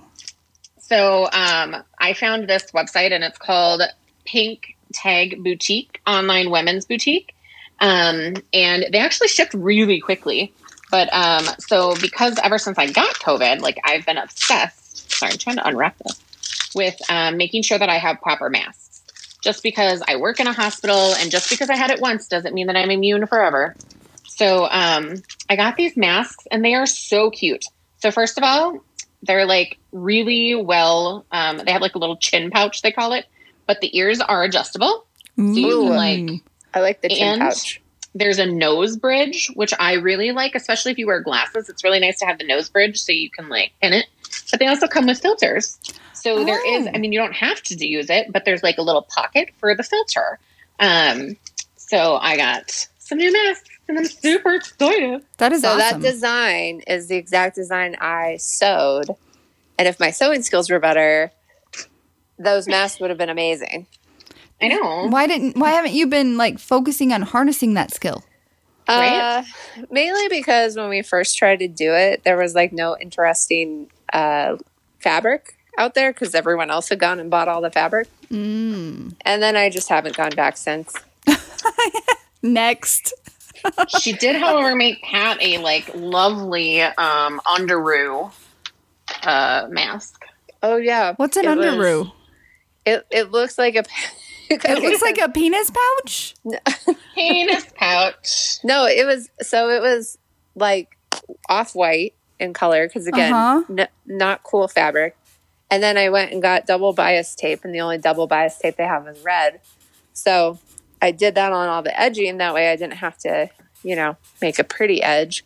So um, I found this website and it's called Pink Tag Boutique, online women's boutique. Um, and they actually shipped really quickly. But um, so because ever since I got COVID, like I've been obsessed. Sorry, I'm trying to unwrap this with um, making sure that I have proper masks. Just because I work in a hospital and just because I had it once doesn't mean that I'm immune forever. So um, I got these masks and they are so cute. So first of all, they're like really well. Um, they have like a little chin pouch they call it, but the ears are adjustable. you can, like- I like the chin And- pouch. There's a nose bridge, which I really like, especially if you wear glasses. It's really nice to have the nose bridge so you can like pin it. But they also come with filters. So there is, Oh. I mean, you don't have to use it, but there's like a little pocket for the filter. Um, so I got some new masks and I'm super excited. that is So awesome. that design is the exact design I sewed. And if my sewing skills were better, those masks would have been amazing. I know. why didn't? Why haven't you been like focusing on harnessing that skill? Right? Uh, mainly because when we first tried to do it, there was like no interesting uh, fabric out there because everyone else had gone and bought all the fabric. Mm. And then I just haven't gone back since. Next. she did, however, make Pat a like lovely um underoo uh mask. Oh yeah, What's an It was- underoo? It it looks like a. It looks like a penis pouch. Penis pouch. no. It was so it was like off white in color because again, Uh-huh. n- not cool fabric. And then I went and got double bias tape, and the only double bias tape they have is red. So I did that on all the edging. That way, I didn't have to, you know, make a pretty edge.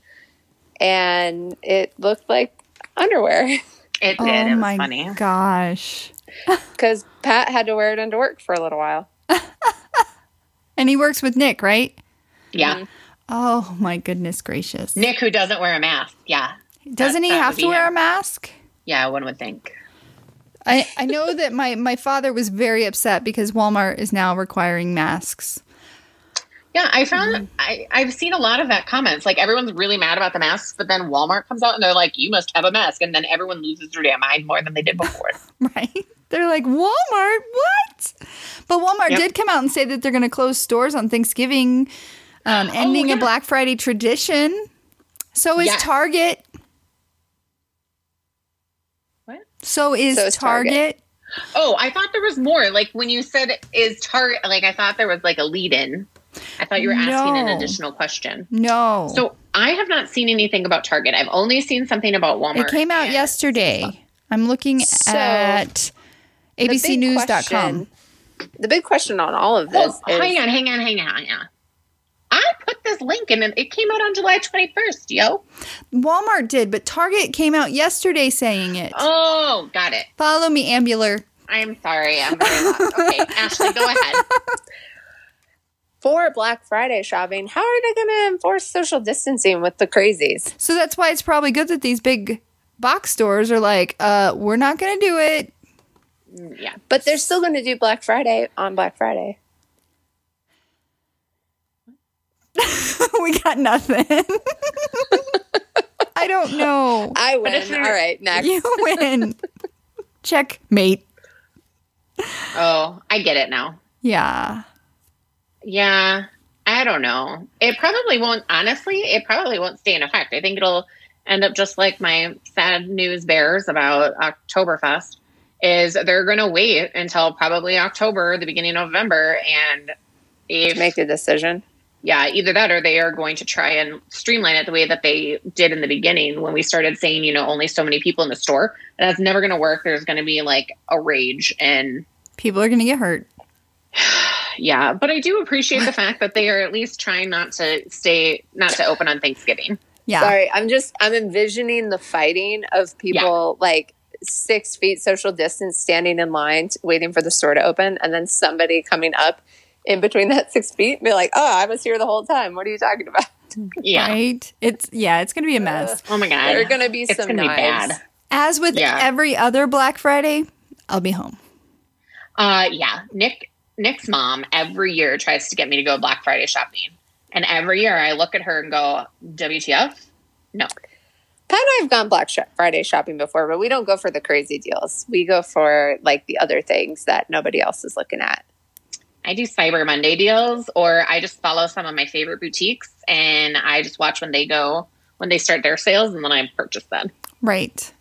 And it looked like underwear It did. Oh it was my funny. gosh. because Pat had to wear it into work for a little while. And he works with Nick, right? Yeah. Mm-hmm. Oh my goodness gracious. Nick, who doesn't wear a mask. Yeah. Doesn't that- he that have to wear him. a mask? Yeah, one would think. I, I know that my, my father was very upset because Walmart is now requiring masks. Yeah, I found mm-hmm. I, I've seen a lot of that comments. Like everyone's really mad about the masks, but then Walmart comes out and they're like, "You must have a mask," and then everyone loses their damn mind more than they did before. Right? They're like, Walmart, what? But Walmart Yep. did come out and say that they're going to close stores on Thanksgiving, um, ending yeah. a Black Friday tradition. So is Yes. Target. What? So is So is Target. Target. Oh, I thought there was more. Like when you said is Target, like I thought there was like a lead in. I thought you were asking an additional question. No. So I have not seen anything about Target. I've only seen something about Walmart. it came out yesterday. I'm looking So, at The big abcnews.com. question- The big question on all of this Oh, is hang on, hang on, hang on, hang on. I put this link in and it came out on July 21st, yo. Walmart did, but Target came out yesterday saying it. Oh, got it. Follow me, Ambular. I'm sorry. I'm very lost. Okay, Ashley, go ahead. for Black Friday shopping, how are they going to enforce social distancing with the crazies? So that's why it's probably good that these big box stores are like, uh, we're not going to do it. Yeah. But they're still going to do Black Friday on Black Friday. we got nothing. I don't know. I if win. you're- All right, next. You win. Checkmate. Oh, I get it now. Yeah. Yeah. I don't know. It probably won't, honestly, it probably won't stay in effect. I think it'll end up just like my sad news bears about Oktoberfest is they're going to wait until probably October, the beginning of November. And if, Make a decision. yeah, either that or they are going to try and streamline it the way that they did in the beginning when we started saying, you know, only so many people in the store. And that's never going to work. There's going to be like a rage and People are going to get hurt. Yeah, but I do appreciate the fact that they are at least trying not to stay not to open on Thanksgiving. Yeah. Sorry, I'm just I'm envisioning the fighting of people like six feet social distance standing in line t- waiting for the store to open, and then somebody coming up in between that six feet and be like, "Oh, I was here the whole time. What are you talking about?" Yeah. Right? It's yeah, it's gonna be a mess. Oh my god. There are going to be it's some gonna be knives. bad. As with Yeah. every other Black Friday, I'll be home. Uh yeah. Nick Nick's mom every year tries to get me to go Black Friday shopping. And every year I look at her and go, WTF? No. Pat and I have gone Black Friday shopping before, but we don't go for the crazy deals. We go for like the other things that nobody else is looking at. I do Cyber Monday deals or I just follow some of my favorite boutiques and I just watch when they go when they start their sales and then I purchase them. Right.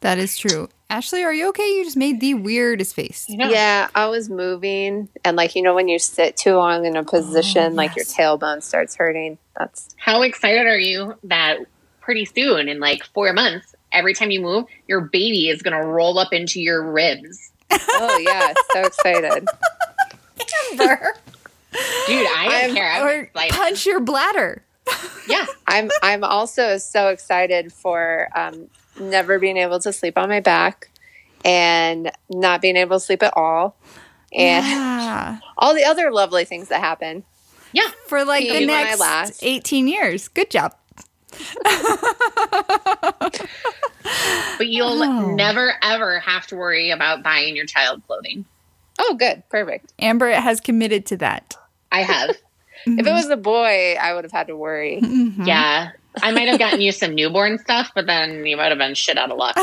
That is true. Ashley, are you okay? You just made the weirdest face. You know? Yeah, I was moving, and like you know, when you sit too long in a position, oh, like your tailbone starts hurting. That's How excited are you that pretty soon, in like four months, every time you move, your baby is going to roll up into your ribs? oh yeah, so excited. Dude, I don't I'm- care. I'm like, punch your bladder. yeah, I'm I'm also so excited for um, never being able to sleep on my back and not being able to sleep at all, and yeah. all the other lovely things that happen. yeah. For like the Even when I next 18 years. Good job. But you'll Oh. never ever have to worry about buying your child clothing. Oh, good, perfect. Amber has committed to that. I have. If it was a boy, I would have had to worry. Mhm. yeah. I might have gotten you some newborn stuff, but then you might have been shit out of luck.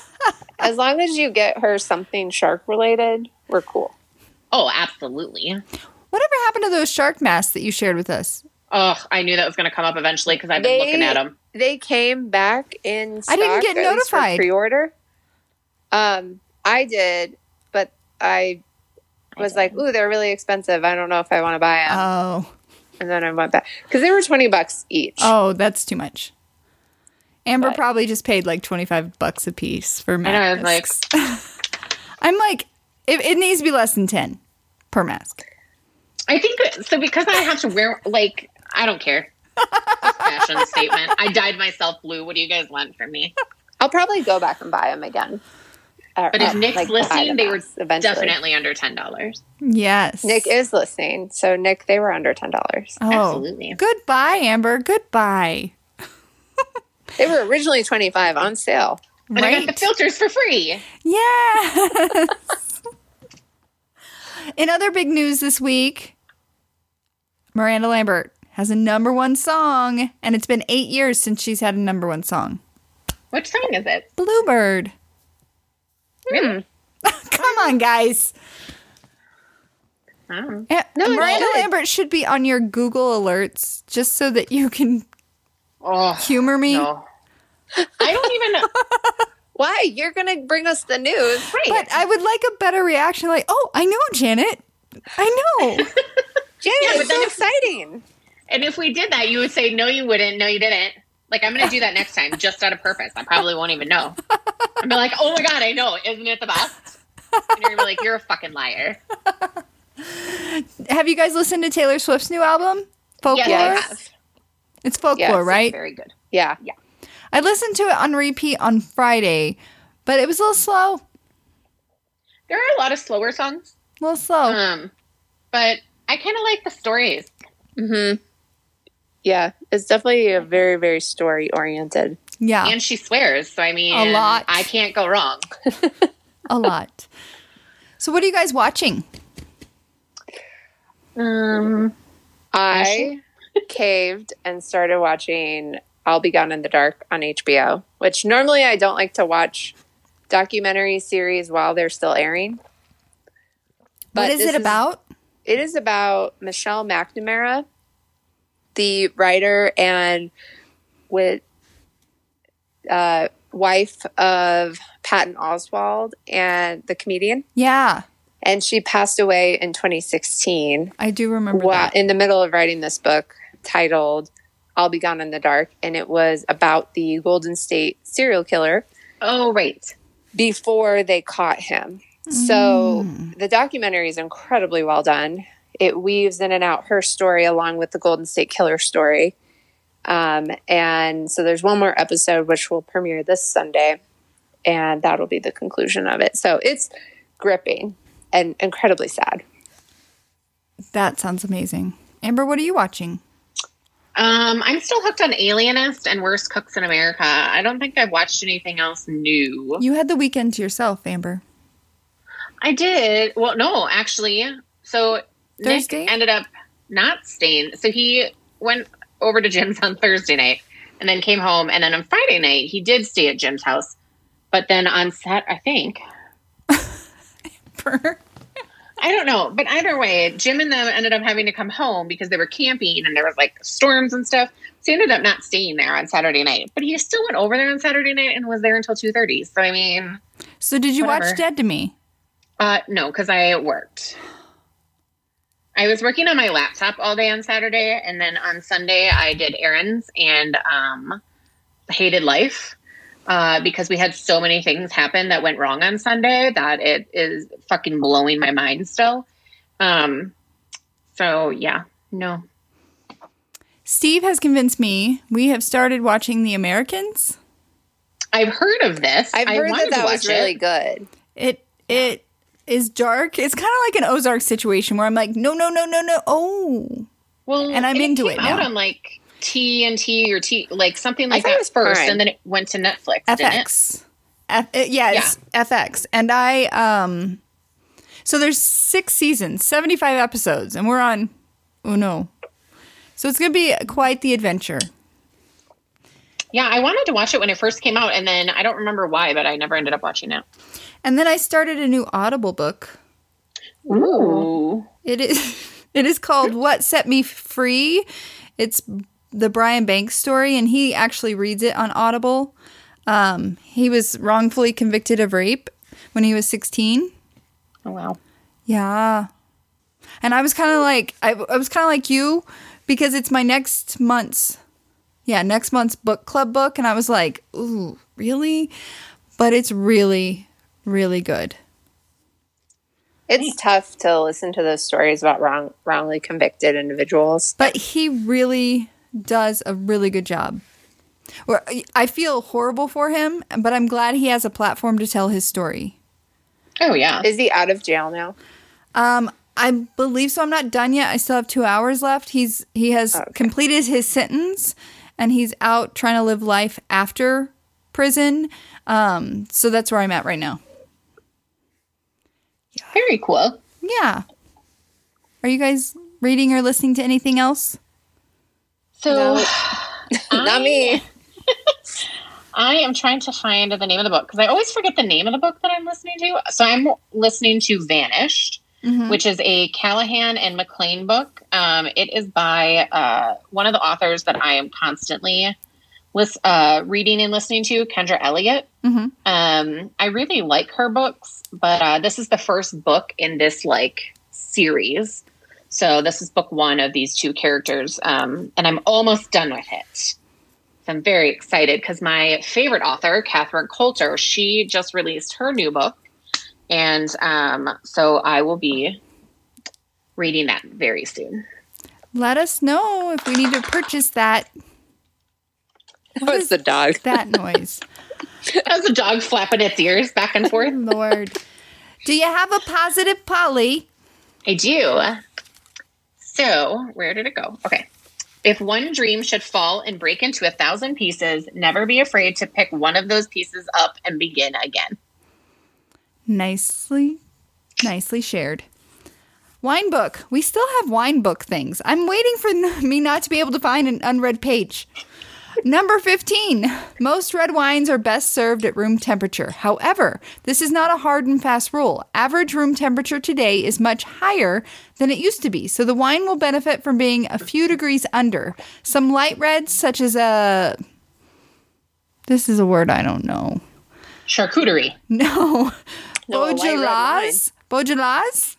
As long as you get her something shark related, we're cool. Oh, absolutely. Whatever happened to those shark masks that you shared with us? Oh, I knew that was going to come up eventually because I've been They- looking at them. They came back in. Stock, I didn't get at least for notified. Pre-order. Um, I did, but I was like, "Ooh, they're really expensive. I don't know if I want to buy them." Oh. and then I went back because they were twenty bucks each. Oh, that's too much. Amber But- probably just paid like 25 bucks a piece for know, I was like- I'm like, it, it needs to be less than 10 per mask. I think so because I have to wear like I don't care. Fashion statement. I dyed myself blue. What do you guys want from me? I'll probably go back and buy them again. Or, But if uh, Nick's like, listening, they were eventually. definitely under ten dollars. Yes. Nick is listening, so Nick, they were under ten dollars. Oh, Absolutely. Goodbye, Amber. Goodbye. They were originally twenty five on sale. And I got the filters for free. Yeah. In other big news this week, Miranda Lambert has a number one song, and it's been eight years since she's had a number one song. Which song is it? Bluebird. Really? Come on, guys. I don't know. Eh, No, Miranda. Lambert should be on your Google alerts just so that you can Oh humor me. no. I don't even know. Why? You're gonna bring us the news, Right. But I would like a better reaction like, oh, I know, Janet. I know. Janet? Yeah, it's but so if- exciting. And if we did that, you would say, No, you wouldn't. No, you didn't. Like, I'm going to do that next time just out of purpose. I probably won't even know. I'd be like, Oh my God, I know. Isn't it the best? And you're going to be like, You're a fucking liar. have you guys listened to Taylor Swift's new album? Folklore? Yes, I have. It's folklore, Yes, right? Very good. Yeah. Yeah. I listened to it on repeat on Friday, but it was a little slow. There are a lot of slower songs, A little slow. um, but I kind of like the stories. Mm-hmm. Yeah, it's definitely a very, very story oriented. yeah, And she swears. So, I mean, A lot. I can't go wrong. a lot. So, what are you guys watching? Um, I caved and started watching I'll Be Gone in the Dark on HBO, which normally I don't like to watch documentary series while they're still airing. what is this it about? It is about Michelle McNamara, the writer and with uh, wife of Patton Oswalt and the comedian. Yeah, And she passed away in 2016 I do remember while that. in the middle of writing this book titled I'll Be Gone in the Dark. And it was about the Golden State serial killer oh, right. before they caught him. So the documentary is incredibly well done. It weaves in and out her story along with the Golden State Killer story. Um, and so there's one more episode which will premiere this Sunday, and that'll be the conclusion of it. So it's gripping and incredibly sad. That sounds amazing. Amber, what are you watching? Um, I'm still hooked on Alienist and Worst Cooks in America. I don't think I've watched anything else new. You had the weekend to yourself, Amber. I did. Well, no, actually. So Thursday? Nick ended up not staying. So he went over to Jim's on Thursday night and then came home. And then on Friday night, he did stay at Jim's house. But then on set, I think, I don't know. But either way, Jim and them ended up having to come home because they were camping and there was like storms and stuff. So he ended up not staying there on Saturday night. But he still went over there on Saturday night and was there until 2.30. So, I mean, so did you watch Dead to Me? uh, no, because I worked. I was working on my laptop all day on Saturday, and then on Sunday I did errands and um, hated life uh, because we had so many things happen that went wrong on Sunday that it is fucking blowing my mind still. Um, so yeah, no. Steve has convinced me. We have started watching The Americans. I've heard of this. I've heard wanted that that was really it. good. It it is dark. It's kind of like an Ozark situation where I'm like, no, no, no, no, no. Oh, Well, And I'm into came it out now. on like TNT or T, like something like thought it that was first, Prime. and then it went to Netflix. Didn't it? FX. F, yeah, it's FX. And I um so there's 6 seasons, 75 episodes and we're on oh no. So it's going to be quite the adventure. Yeah, I wanted to watch it when it first came out, and then I don't remember why, but I never ended up watching it. And then I started a new Audible book. Ooh. It is it is called What Set Me Free. It's the Brian Banks story and he actually reads it on Audible. Um he was wrongfully convicted of rape when he was 16. Oh, wow. Yeah. And I was kind of like I, I was kind of like you because it's my next month's yeah, next month's book club book and I was like, "Ooh, really?" But it's really really good. It's tough to listen to those stories about wrong, wrongly convicted individuals. But he really does a really good job. Or I feel horrible for him, but I'm glad he has a platform to tell his story. Oh, yeah. Is he out of jail now? Um, I believe so. I'm not done yet. I still have two hours left. He's he has Okay. completed his sentence, and he's out trying to live life after prison. Um, so that's where I'm at right now. Very cool. Yeah. Are you guys reading or listening to anything else? So, No. Not me. I am trying to find the name of the book because I always forget the name of the book that I'm listening to. So, I'm listening to Vanished, which is a Callahan and McLean book. Um, it is by uh, one of the authors that I am constantly lis- uh, reading and listening to, Kendra Elliott. Mhm. Um, I really like her books, but uh, this is the first book in this like series. So this is book one of these two characters, um, and I'm almost done with it. So I'm very excited because my favorite author, Catherine Coulter, she just released her new book, and um, so I will be reading that very soon. Let us know if we need to purchase that That was the dog. that noise. As a dog flapping its ears back and forth. Lord. Do you have a positive Polly? I do. So, where did it go? Okay. If one dream should fall and break into a thousand pieces, never be afraid to pick one of those pieces up and begin again. Nicely, nicely shared. Wine book. We still have wine book things. I'm waiting for me not to be able to find an unread page. Number 15. Most red wines are best served at room temperature. However, this is not a hard and fast rule. Average room temperature today is much higher than it used to be, so the wine will benefit from being a few degrees under. Some light reds, such as a. This is a word I don't know. Charcuterie. No. No, Beaujolais. Beaujolais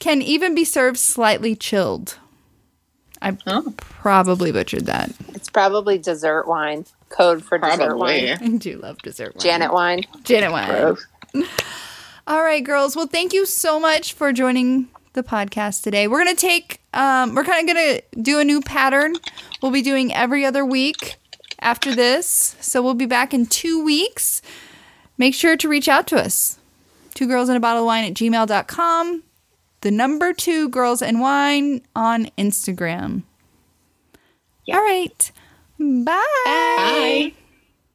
can even be served slightly chilled. I Oh. probably butchered that. It's probably dessert wine. Code for dessert wine. I do love dessert wine. Janet wine. Janet wine. All right, girls. Well, thank you so much for joining the podcast today. We're gonna take um we're kind of gonna do a new pattern. We'll be doing every other week after this. So we'll be back in two weeks. Make sure to reach out to us. Two girls and a bottle of wine at gmail.com. The number two girls and wine on Instagram. All right. Bye. Bye.